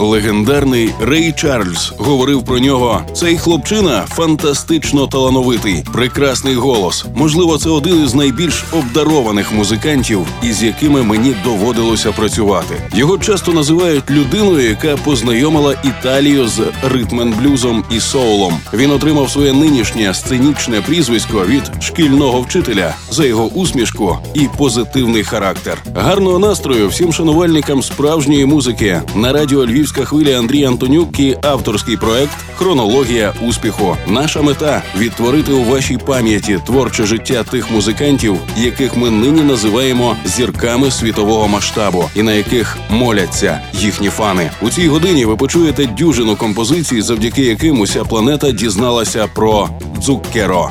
Легендарний Рей Чарльз говорив про нього. Цей хлопчина фантастично талановитий, прекрасний голос. Можливо, це один із найбільш обдарованих музикантів, із якими мені доводилося працювати. Його часто називають людиною, яка познайомила Італію з ритмен-блюзом і соулом. Він отримав своє нинішнє сценічне прізвисько від шкільного вчителя за його усмішку і позитивний характер. Гарного настрою всім шанувальникам справжньої музики на радіо Львів. Львівська хвиля Андрій Антонюк і авторський проект Хронологія успіху. Наша мета відтворити у вашій пам'яті творче життя тих музикантів, яких ми нині називаємо зірками світового масштабу, і на яких моляться їхні фани. У цій годині ви почуєте дюжину композицій, завдяки яким уся планета дізналася про Дзуккеро.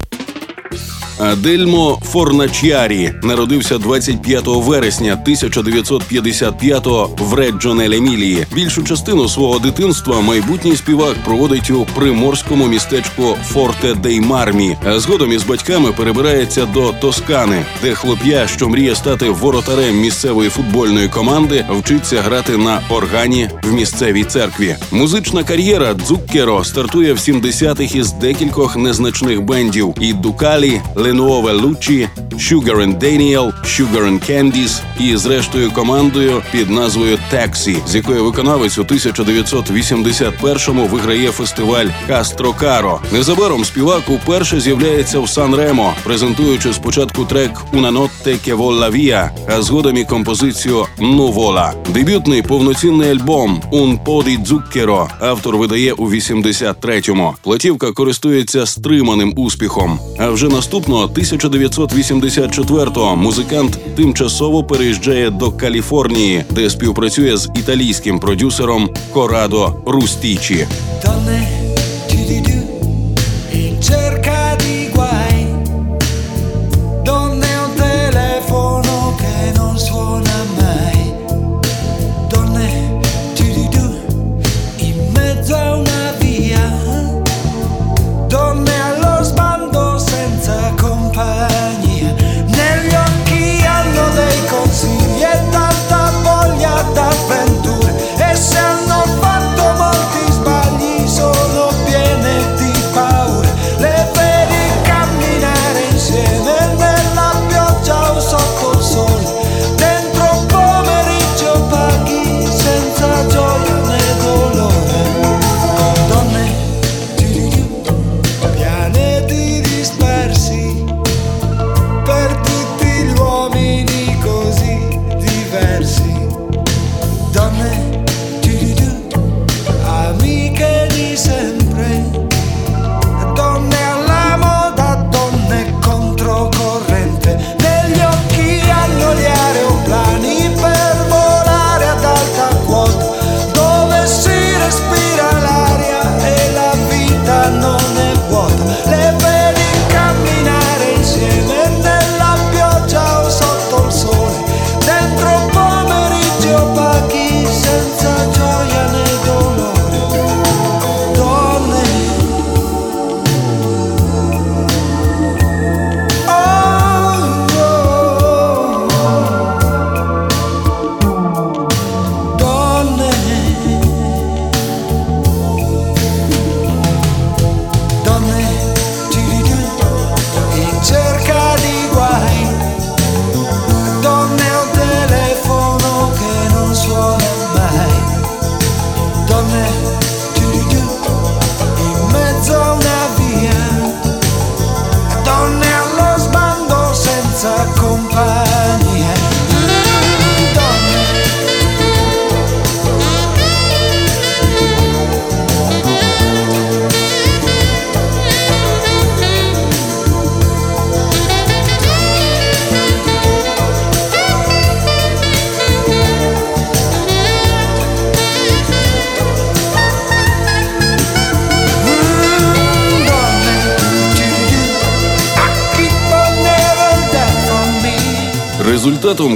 Адельмо Форначярі народився 25 вересня 1955-го в Реджонель Емілії. Більшу частину свого дитинства майбутній співак проводить у приморському містечку Форте Дей Мармі. Згодом із батьками перебирається до Тоскани, де хлоп'я, що мріє стати воротарем місцевої футбольної команди, вчиться грати на органі в місцевій церкві. Музична кар'єра Дзуккеро стартує в 70-х із декількох незначних бендів і Дукалі. Ленуове Лучі, Sugar and Daniel, Sugar and Candies і зрештою командою під назвою Таксі, з якою виконавець у 1981-му виграє фестиваль Кастро Каро. Незабаром співак уперше з'являється в Сан Ремо, презентуючи спочатку трек «Una notte che vola via», а згодом і композицію «Нувола». Дебютний повноцінний альбом «Un po di zucchero» автор видає у 83-му. Платівка користується стриманим успіхом. А вже наступного 1984-го музикант тимчасово переїжджає до Каліфорнії, де співпрацює з італійським продюсером Корадо Рустічі.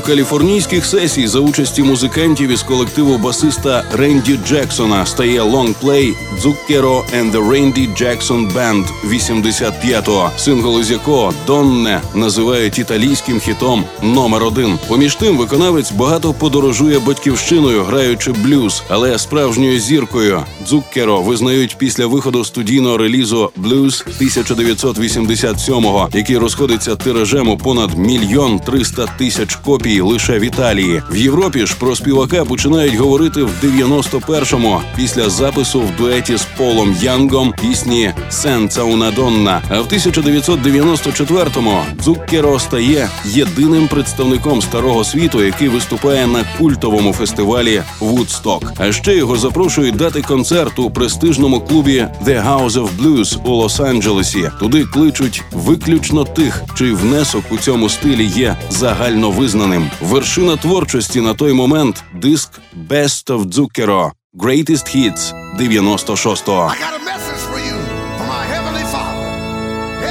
Каліфорнійських сесій за участі музикантів із колективу басиста Ренді Джексона стає лонгплей «Zucchero and the Randy Jackson Band» 85-го, сингл із якого Донне називають італійським хітом номер один. Поміж тим, виконавець багато подорожує батьківщиною, граючи блюз, але справжньою зіркою Дзуккеро визнають після виходу студійного релізу Blues 1987-го, який розходиться тиражем у понад мільйон триста тисяч копій лише в Італії. В Європі ж про співака починають говорити в 91-му після запису в дуеті з Полом Янгом пісні «Senza una donna». А в 1994-му Дзуккеро стає єдиним представником старого світу, який виступає на культовому фестивалі Вудсток. А ще його запрошують дати концерт у престижному клубі «The House of Blues» у Лос-Анджелесі. Туди кличуть виключно тих, чий внесок у цьому стилі є загально визнаним. Вершина творчості на той момент диск «Best of Zucchero» – «Greatest Hits» 96-го. I got a message for you from our Heavenly Father.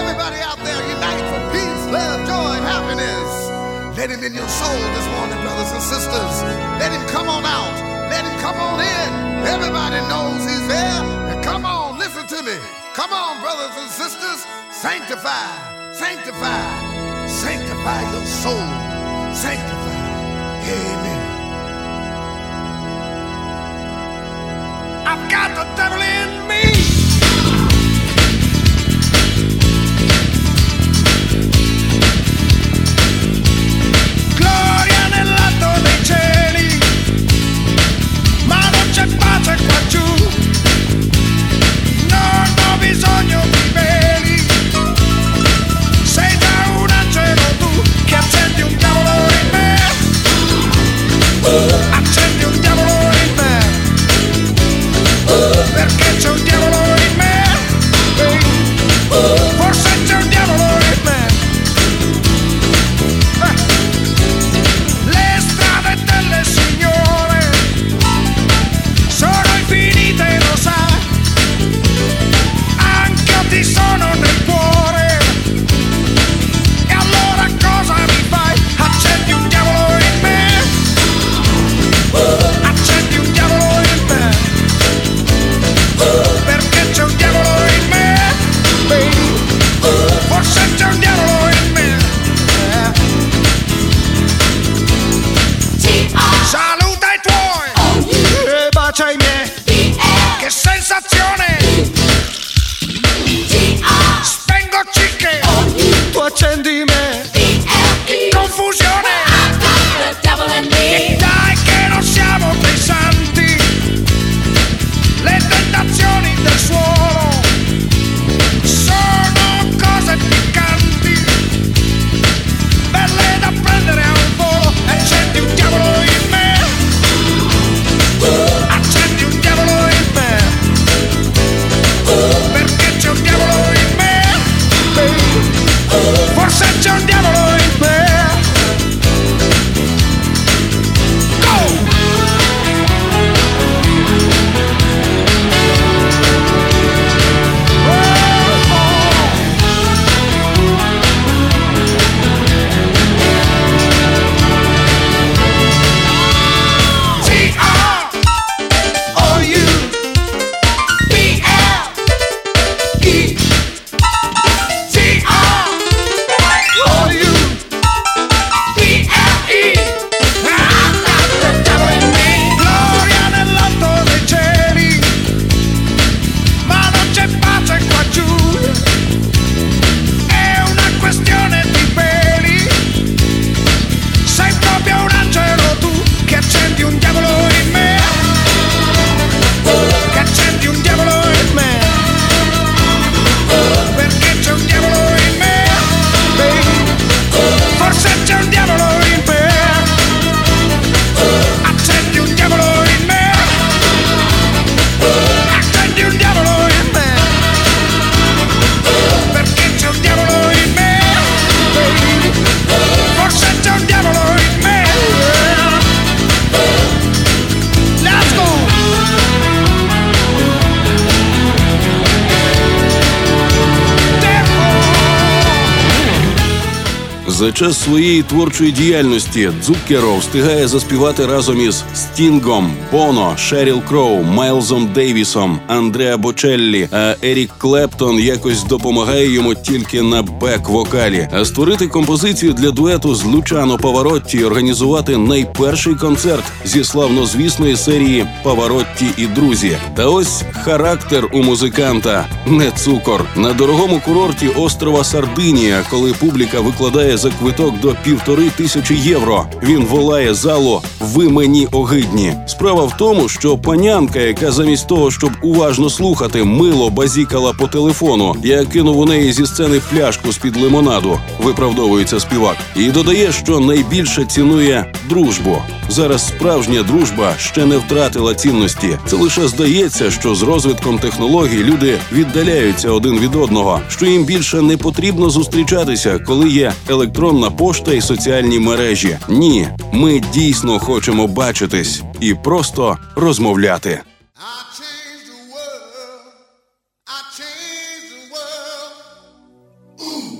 Everybody out there, unite for peace, love, joy, and happiness. Let Him in your soul this morning, brothers and sisters. Let Him come on out. Let Him come on in. Everybody knows He's there. And come on, listen to me. Come on, brothers and sisters. Sanctify, sanctify, sanctify your soul. Sanctify. Amen. I've got the devil in me. За час своєї творчої діяльності Дзуккеро встигає заспівати разом із Стінгом, Боно, Шеріл Кроу, Майлзом Дейвісом, Андреа Бочеллі. А Ерік Клептон якось допомагає йому тільки на бек-вокалі. А створити композицію для дуету з Лучано Паваротті і організувати найперший концерт зі славнозвісної серії Паваротті і друзі. Та ось характер у музиканта не цукор на дорогому курорті острова Сардинія, коли публіка викладає за квиток до півтори тисячі євро. Він волає залу Ви мені огидні. Справа в тому, що панянка, яка замість того, щоб уважно слухати, мило базікала по телефону, я кинув у неї зі сцени пляшку з під лимонаду. Виправдовується співак, і додає, що найбільше цінує дружбу. Зараз справжня дружба ще не втратила цінності. Це лише здається, що з розвитком технологій люди віддаляються один від одного, що їм більше не потрібно зустрічатися, коли є електронна пошта і соціальні мережі. Ні, ми дійсно хочемо бачитись і просто розмовляти. I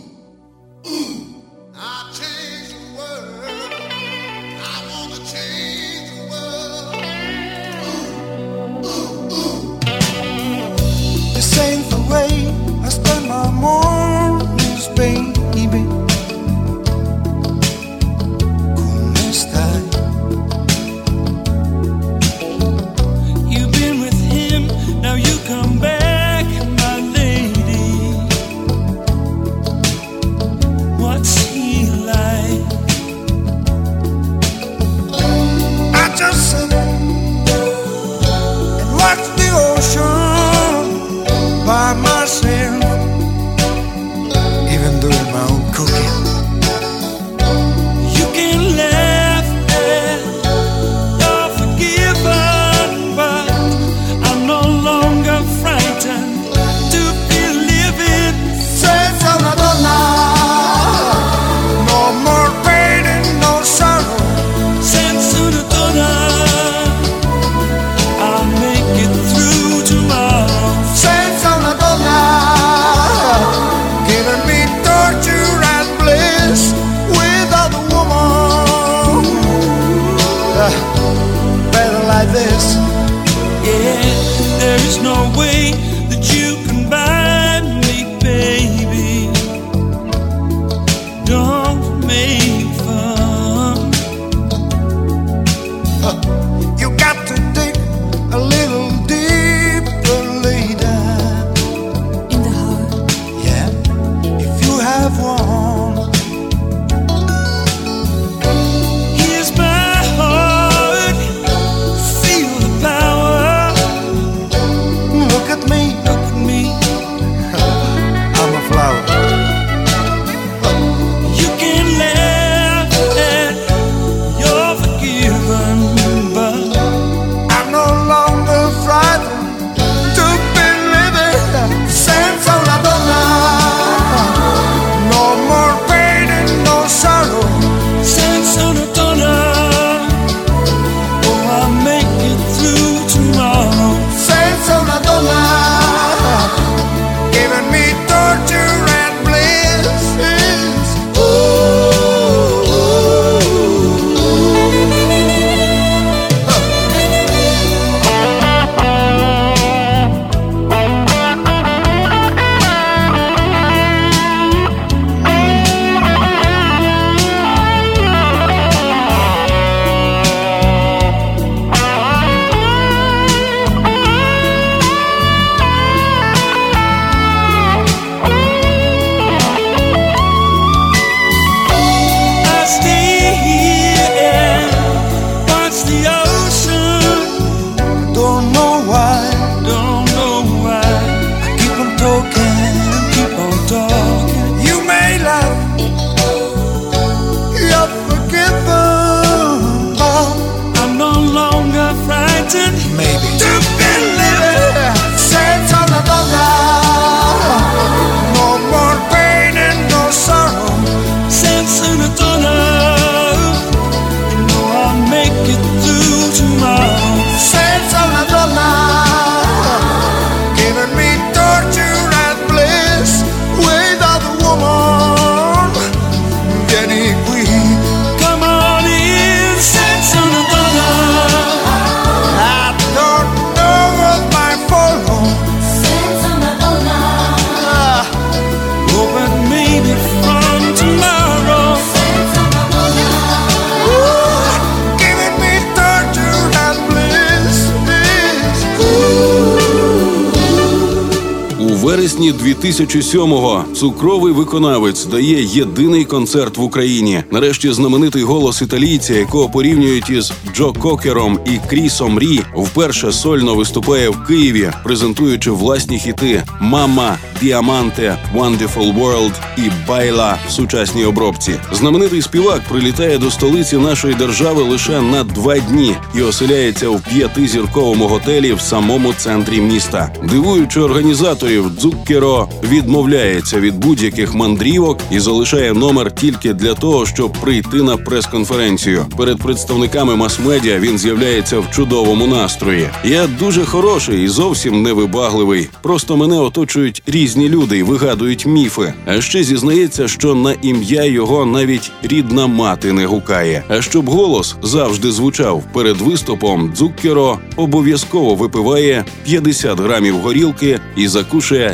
вересні 2007-го цукровий виконавець дає єдиний концерт в Україні. Нарешті знаменитий голос італійця, якого порівнюють із Джо Кокером і Крісом Рі, вперше сольно виступає в Києві, презентуючи власні хіти Мама, Діаманте, Wonderful World і Байла в сучасній обробці. Знаменитий співак прилітає до столиці нашої держави лише на два дні і оселяється в п'ятизірковому готелі в самому центрі міста. Дивуючи організаторів, Дзуккеро відмовляється від будь-яких мандрівок і залишає номер тільки для того, щоб прийти на прес-конференцію. Перед представниками мас-медіа він з'являється в чудовому настрої. Я дуже хороший і зовсім невибагливий. Просто мене оточують різні люди і вигадують міфи. А ще зізнається, що на ім'я його навіть рідна мати не гукає. А щоб голос завжди звучав перед виступом, Дзуккеро обов'язково випиває 50 грамів горілки і закушує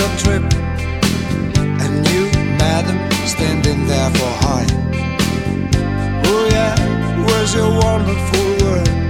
a trip? And you, madam, standing there for high. Oh yeah, where's your wonderful world?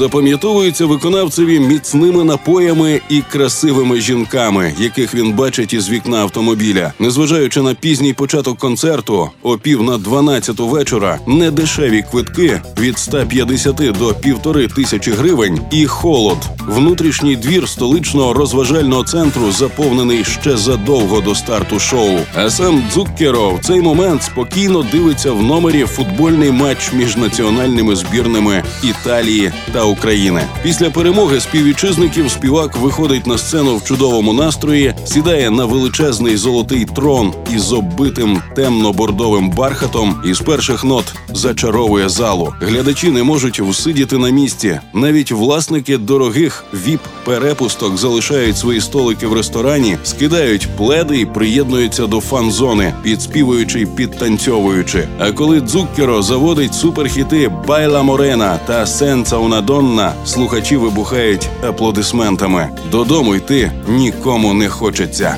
Запам'ятовується виконавцеві міцними напоями і красивими жінками, яких він бачить із вікна автомобіля. Незважаючи на пізній початок концерту, о пів на 12 вечора, недешеві квитки від 150 до півтори тисячі гривень і холод. Внутрішній двір столичного розважального центру заповнений ще задовго до старту шоу. А сам Дзуккеро в цей момент спокійно дивиться в номері футбольний матч між національними збірними Італії та України. Після перемоги співвітчизників співак виходить на сцену в чудовому настрої, сідає на величезний золотий трон із оббитим темно-бордовим бархатом і з перших нот зачаровує залу. Глядачі не можуть всидіти на місці. Навіть власники дорогих віп-перепусток залишають свої столики в ресторані, скидають пледи і приєднуються до фан-зони, підспівуючи й підтанцьовуючи. А коли Дзуккеро заводить суперхіти Байла Морена та Сенца Donna, слухачі вибухають аплодисментами. Додому йти нікому не хочеться.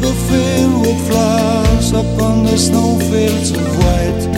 Be filled with flowers upon the snowfields of white.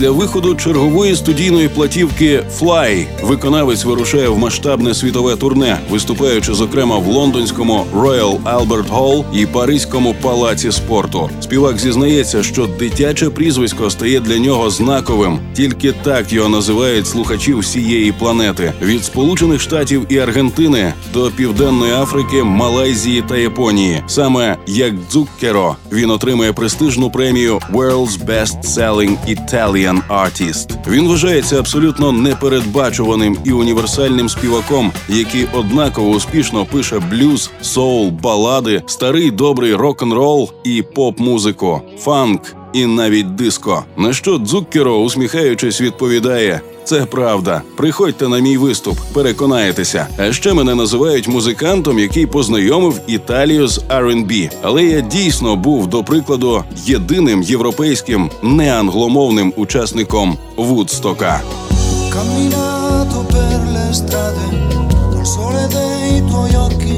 Після виходу чергової студійної платівки «Fly» виконавець вирушає в масштабне світове турне, виступаючи зокрема в лондонському Royal Albert Hall і Паризькому палаці спорту. Співак зізнається, що дитяче прізвисько стає для нього знаковим. Тільки так його називають слухачі всієї планети від Сполучених Штатів і Аргентини до Південної Африки, Малайзії та Японії. Саме як Дзуккеро він отримує престижну премію World's Best Selling Italian Artist. Він вважається абсолютно непередбачуваним і універсальним співаком, який однаково успішно пише блюз, соул, балади, старий добрий рок-н-рол і поп-музику, фанк. І навіть диско. На що Дзуккеро, усміхаючись, відповідає: це правда. Приходьте на мій виступ, переконаєтеся. А ще мене називають музикантом, який познайомив Італію з R&B. Але я дійсно був, до прикладу, єдиним європейським неангломовним учасником Вудстока. per le strade sole dei tuoi occhi.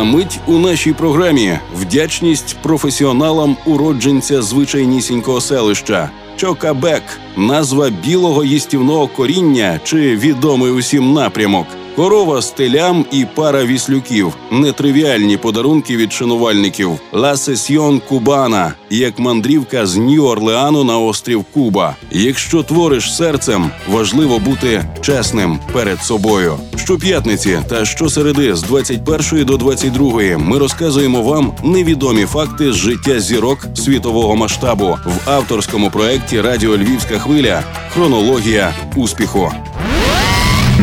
За мить у нашій програмі вдячність професіоналам уродженця звичайнісінького селища. Чокабек назва білого їстівного коріння чи відомий усім напрямок. Корова з телям і пара віслюків, нетривіальні подарунки від шанувальників. Ла Сесьйон Кубана, як мандрівка з Нью-Орлеану на острів Куба. Якщо твориш серцем, важливо бути чесним перед собою. Щоп'ятниці та щосереди з 21 до 22 ми розказуємо вам невідомі факти з життя зірок світового масштабу в авторському проєкті Радіо Львівська хвиля. Хронологія успіху.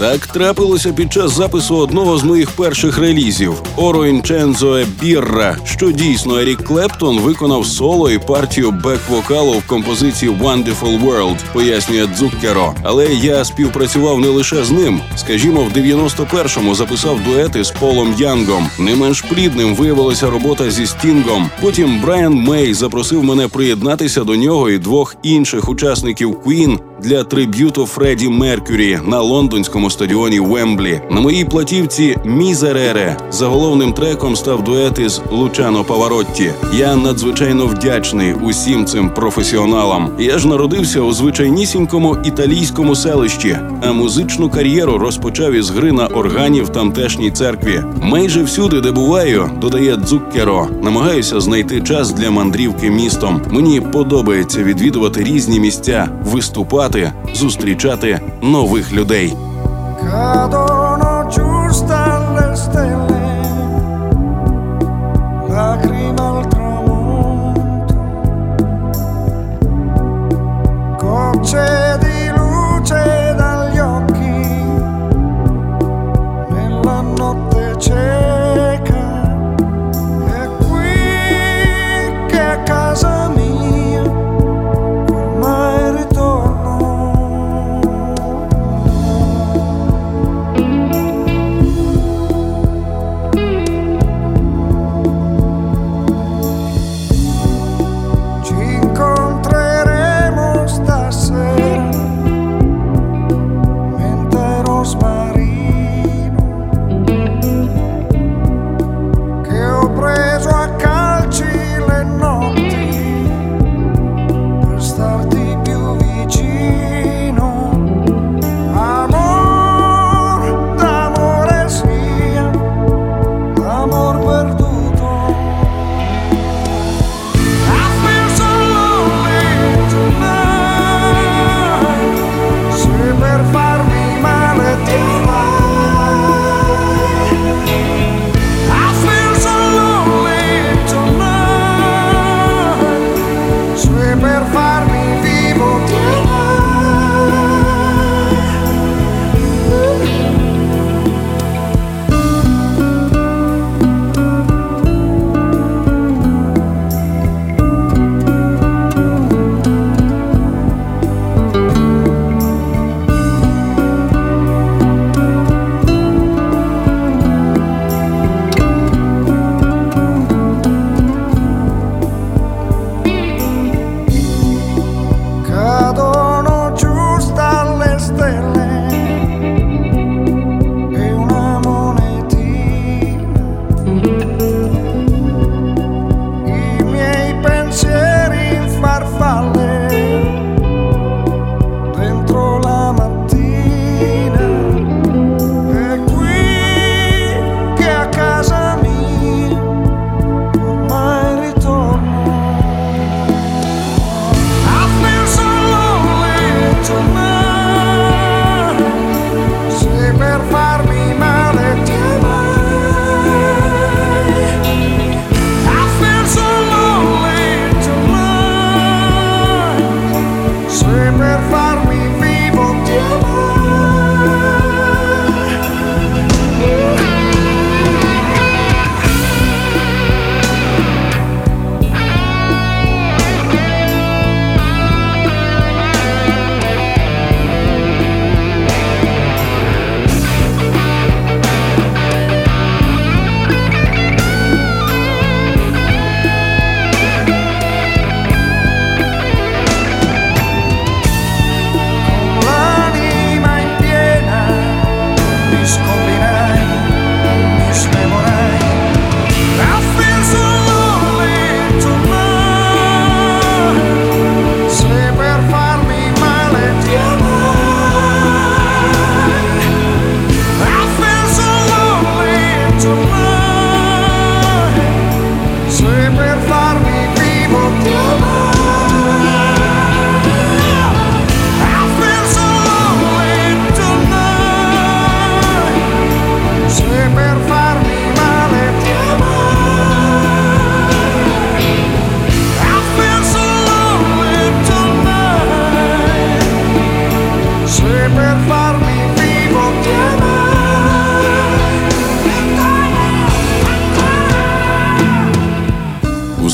Так трапилося під час запису одного з моїх перших релізів Оройнчензоe Бірра, що дійсно Ерік Клептон виконав соло і партію бек-вокалу в композиції Wonderful World, пояснює Дзуккеро. Але я співпрацював не лише з ним. Скажімо, в 91-му записав дуети з Полом Янгом. Не менш плідним виявилася робота зі Стінгом. Потім Брайан Мей запросив мене приєднатися до нього і двох інших учасників Queen для триб'юту Фредді Меркюрі на лондонському стадіоні Вемблі. На моїй платівці Мізерере заголовним треком став дует із Лучано Паваротті. Я надзвичайно вдячний усім цим професіоналам. Я ж народився у звичайнісінькому італійському селищі, а музичну кар'єру розпочав із гри на органі в тамтешній церкві. Майже всюди, де буваю, додає Дзуккеро, намагаюся знайти час для мандрівки містом. Мені подобається відвідувати різні місця, виступати, зустрічати нових людей. Please call.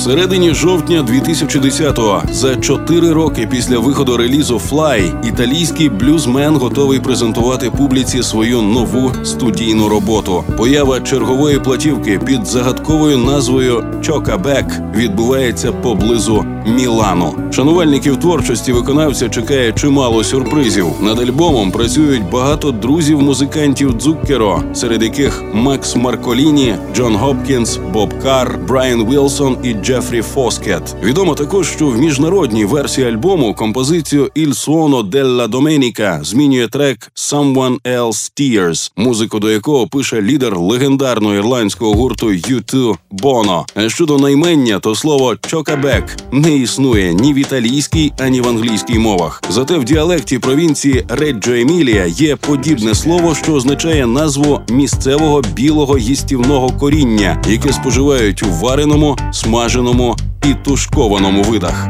Всередині жовтня 2010-го, за чотири роки після виходу релізу Fly, італійський блюзмен готовий презентувати публіці свою нову студійну роботу. Поява чергової платівки під загадковою назвою Чокабек відбувається поблизу Мілану. Шанувальників творчості виконавця чекає чимало сюрпризів. Над альбомом працюють багато друзів музикантів Дзуккеро, серед яких Макс Марколіні, Джон Гопкінс, Боб Карр, Брайан Вілсон і Джефрі Фоскет. Відомо також, що в міжнародній версії альбому композицію «Il suono della domenica» змінює трек «Someone Else Tears», музику до якого пише лідер легендарного ірландського гурту U2 Боно. Щодо наймення, то слово «чокабек» не існує ні в італійській, ані в англійській мовах. Зате в діалекті провінції Реджо Емілія є подібне слово, що означає назву місцевого білого їстівного коріння, яке споживають у вареному, смаженому і тушкованому видах.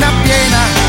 Luna piena.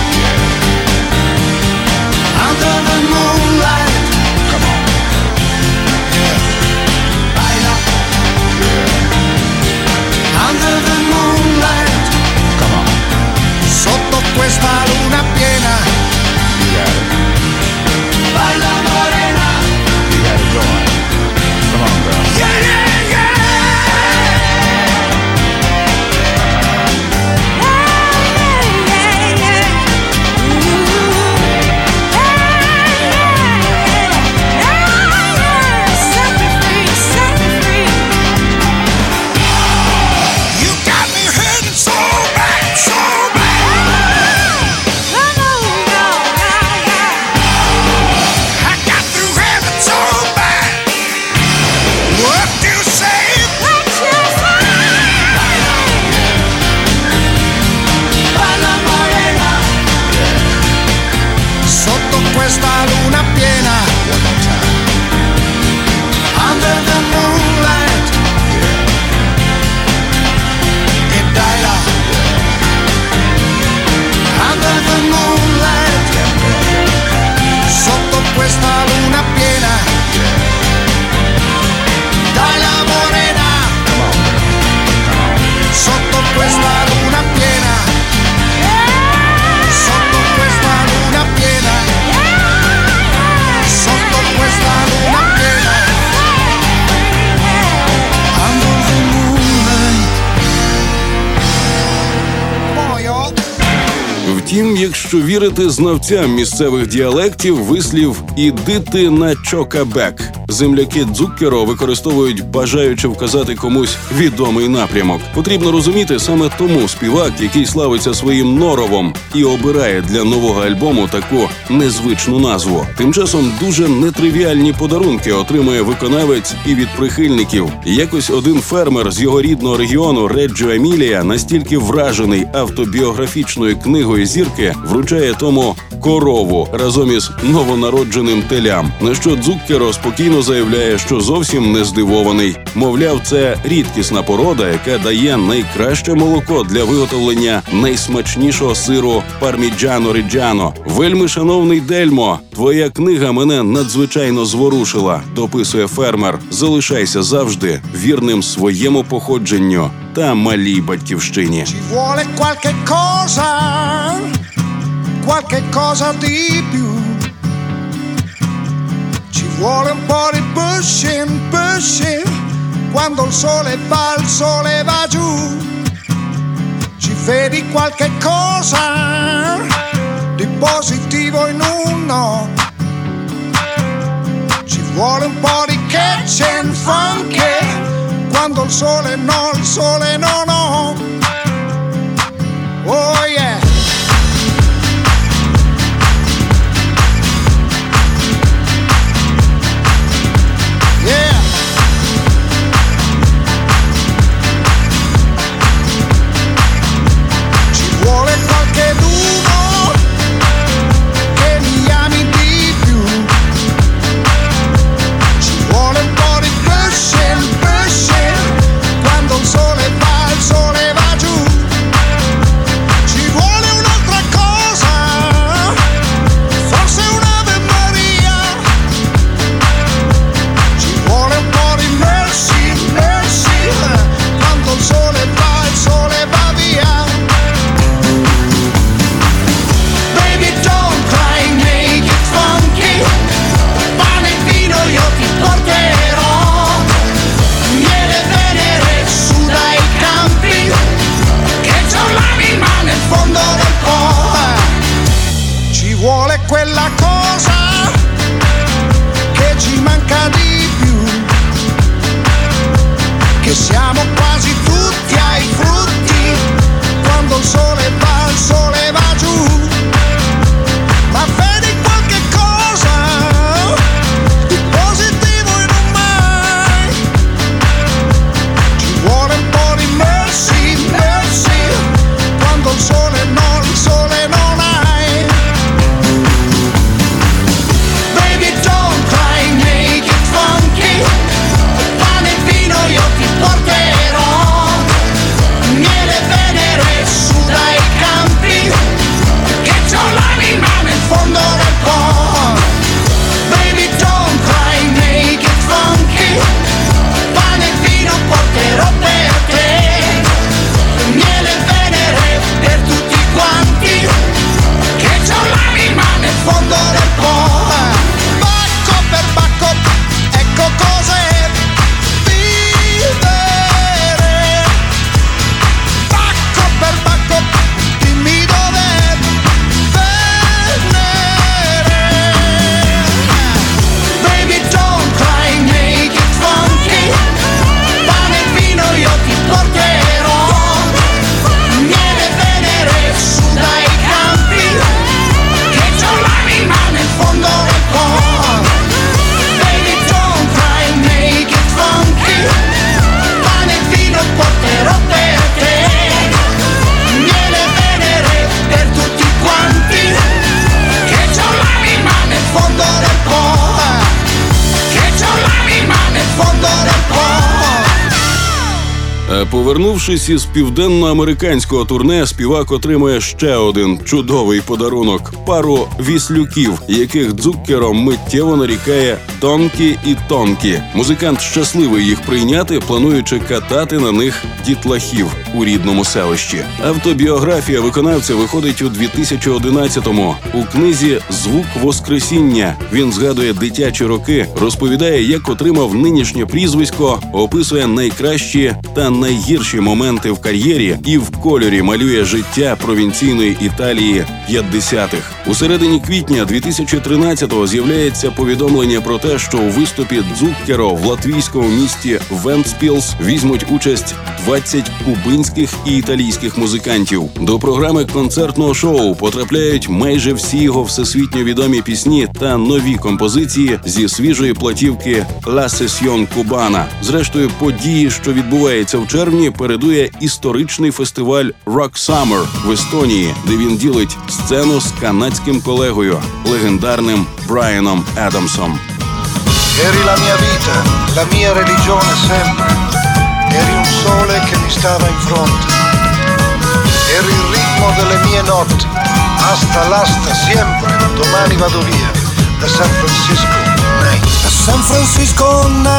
Якщо вірити знавцям місцевих діалектів, вислів ідити на чокабек. Земляки Дзуккеро використовують, бажаючи вказати комусь відомий напрямок. Потрібно розуміти саме тому співак, який славиться своїм норовом, і обирає для нового альбому таку незвичну назву. Тим часом дуже нетривіальні подарунки отримує виконавець і від прихильників. Якось один фермер з його рідного регіону Реджо Емілія настільки вражений автобіографічною книгою зірки, вручає тому корову разом із новонародженим телям. На що Дзуккеро спокійно заявляє, що зовсім не здивований. Мовляв, це рідкісна порода, яка дає найкраще молоко для виготовлення найсмачнішого сиру парміджано ріджано. Вельми шановний Дельмо, твоя книга мене надзвичайно зворушила. Дописує фермер. Залишайся завжди вірним своєму походженню та малій батьківщині. Qualche cosa di più. Vuole un po' di pushing, pushing. Quando il sole va, il sole va giù. Ci vedi qualche cosa di positivo in uno. Ci vuole un po' di catch and funky. Quando il sole no, il sole no, no. Oh повернувшись із південноамериканського турне, співак отримує ще один чудовий подарунок пару віслюків, яких дзуккером миттєво нарікає Донкі і Тонкі. Музикант щасливий їх прийняти, плануючи катати на них дітлахів у рідному селищі. Автобіографія виконавця виходить у 2011-му. У книзі Звук Воскресіння він згадує дитячі роки, розповідає, як отримав нинішнє прізвисько, описує найкращі та найгірші найгірші моменти в кар'єрі і в кольорі малює життя провінційної Італії 50-х. У середині квітня 2013-го з'являється повідомлення про те, що у виступі Дзуккеро в латвійському місті Вентспілс візьмуть участь 20 кубинських і італійських музикантів. До програми концертного шоу потрапляють майже всі його всесвітньо відомі пісні та нові композиції зі свіжої платівки «La Session Cubana». Зрештою, події, що відбувається в червні, передує історичний фестиваль Rock Summer в Естонії, де він ділить сцену з канадським колегою, легендарним Брайаном Адамсом. Eri la mia vita, la mia religione sempre. Eri un sole che mi stava in fronte. Eri il ritmo delle mie notti. Asta l'asta sempre. Domani vado via da San Francisco Night. A San Francisco Night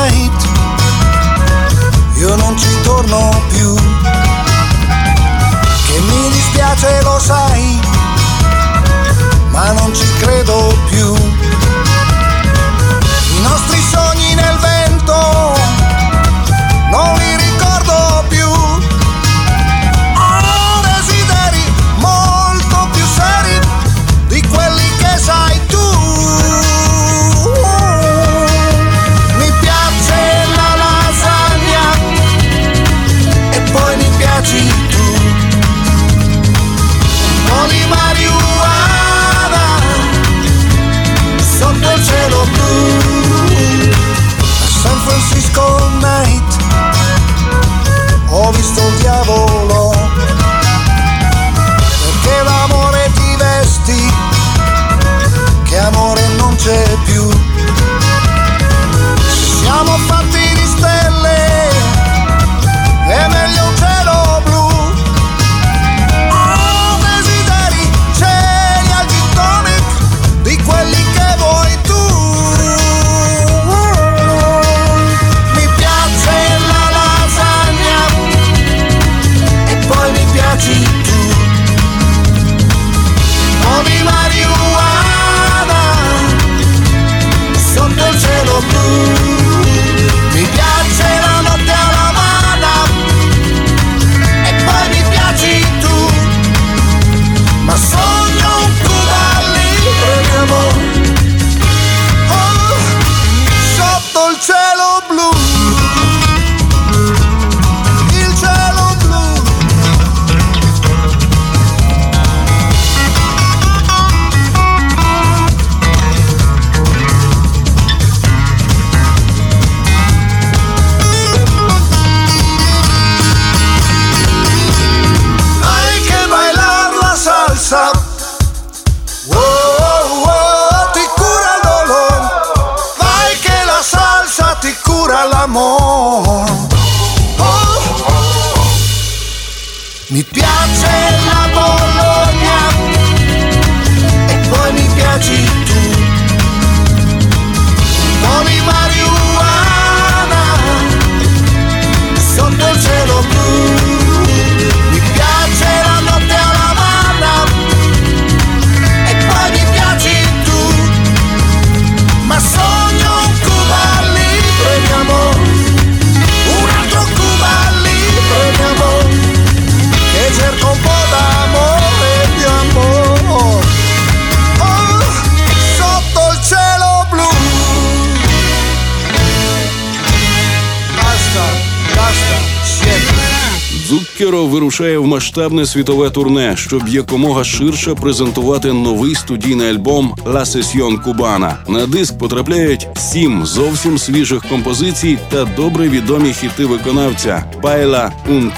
масштабне світове турне, щоб якомога ширше презентувати новий студійний альбом «La Session Cubana». На диск потрапляють сім зовсім свіжих композицій та добре відомі хіти виконавця: Пайла, Un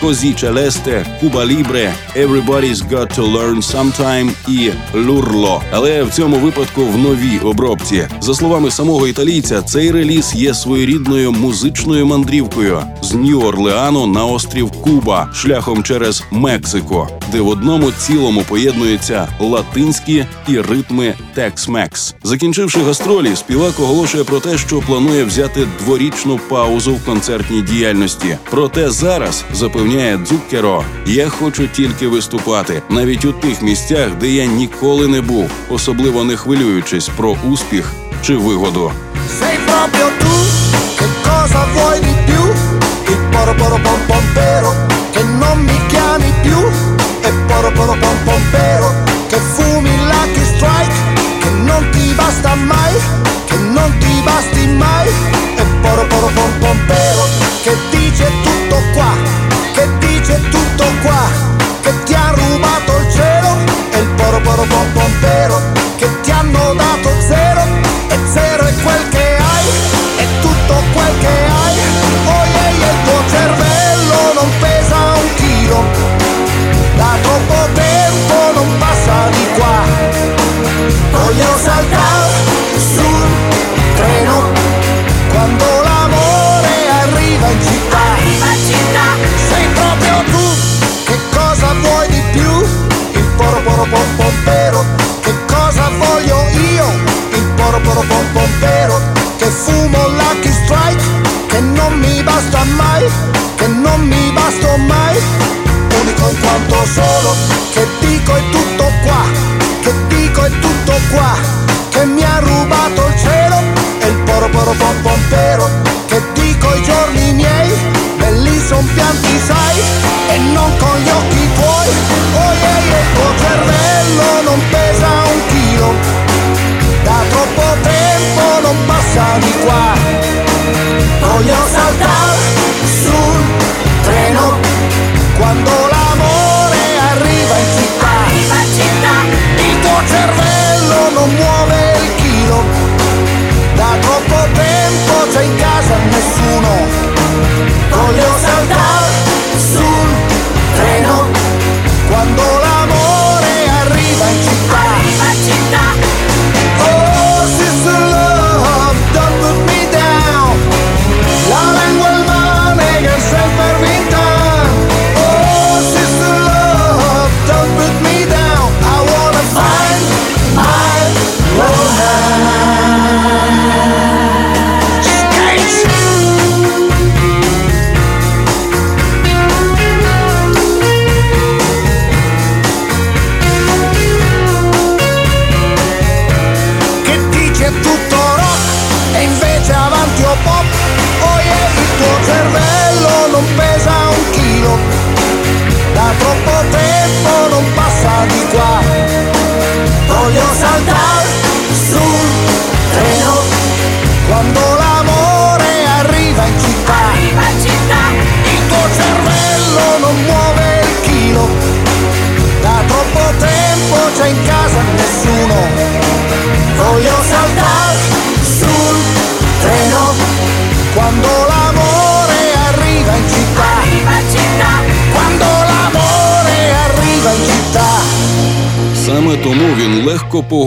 Così Celeste, Cuba Libre, Everybody's Got to Learn Sometime і Лурло. Але в цьому випадку в новій обробці. За словами самого італійця, цей реліз є своєрідною музичною мандрівкою з Нью-Орлеану на острів Куба шляхом через Мексико, де в одному цілому поєднуються латинські і ритми Tex-Mex. Закінчивши гастролі, співак оголошує про те, що планує взяти дворічну паузу в концертній діяльності. Проте зараз запевняє Дзуккеро, я хочу тільки виступати, навіть у тих місцях, де я ніколи не був, особливо не хвилюючись про успіх чи вигоду. Che non mi chiami più e poro poro pom pompero che fumi Lucky Strike che non ti basta mai che non ti basti mai. E poro poro pom pompero che dice tutto qua che dice tutto qua belli son pianti sai e non con gli occhi tuoi. Oh yeah, yeah, il tuo cervello non pesa un chilo. Da troppo tempo non passa di qua. Voglio saltare sul treno quando l'amore arriva in città. Il tuo cervello non muove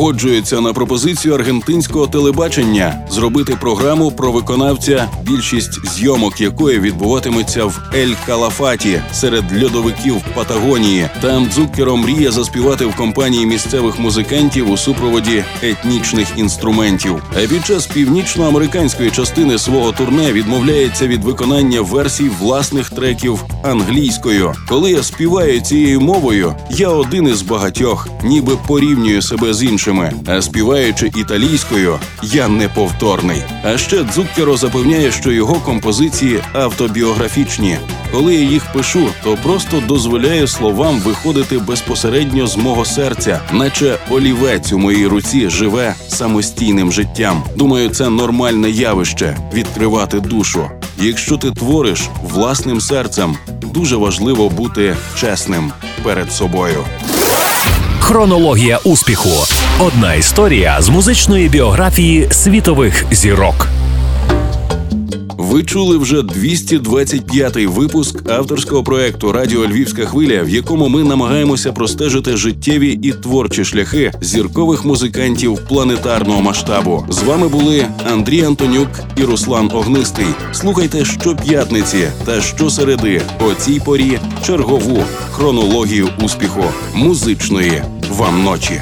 погоджується на пропозицію аргентинського телебачення зробити програму про виконавця, більшість зйомок якої відбуватиметься в Ель Калафаті серед льодовиків Патагонії. Там Дзуккеро мріє заспівати в компанії місцевих музикантів у супроводі етнічних інструментів. А під час північноамериканської частини свого турне відмовляється від виконання версій власних треків англійською. Коли я співаю цією мовою, я один із багатьох, ніби порівнюю себе з іншими. А співаючи італійською, я неповторний. А ще Дзуккеро запевняє, що його композиції автобіографічні. Коли я їх пишу, то просто дозволяю словам виходити безпосередньо з мого серця, наче олівець у моїй руці живе самостійним життям. Думаю, це нормальне явище відкривати душу. Якщо ти твориш власним серцем, дуже важливо бути чесним перед собою. Хронологія успіху. Одна історія з музичної біографії світових зірок. Ви чули вже 225-й випуск авторського проекту Радіо Львівська хвиля, в якому ми намагаємося простежити життєві і творчі шляхи зіркових музикантів планетарного масштабу. З вами були Андрій Антонюк і Руслан Огнистий. Слухайте щоп'ятниці та щосереди о цій порі чергову хронологію успіху музичної вам ночі.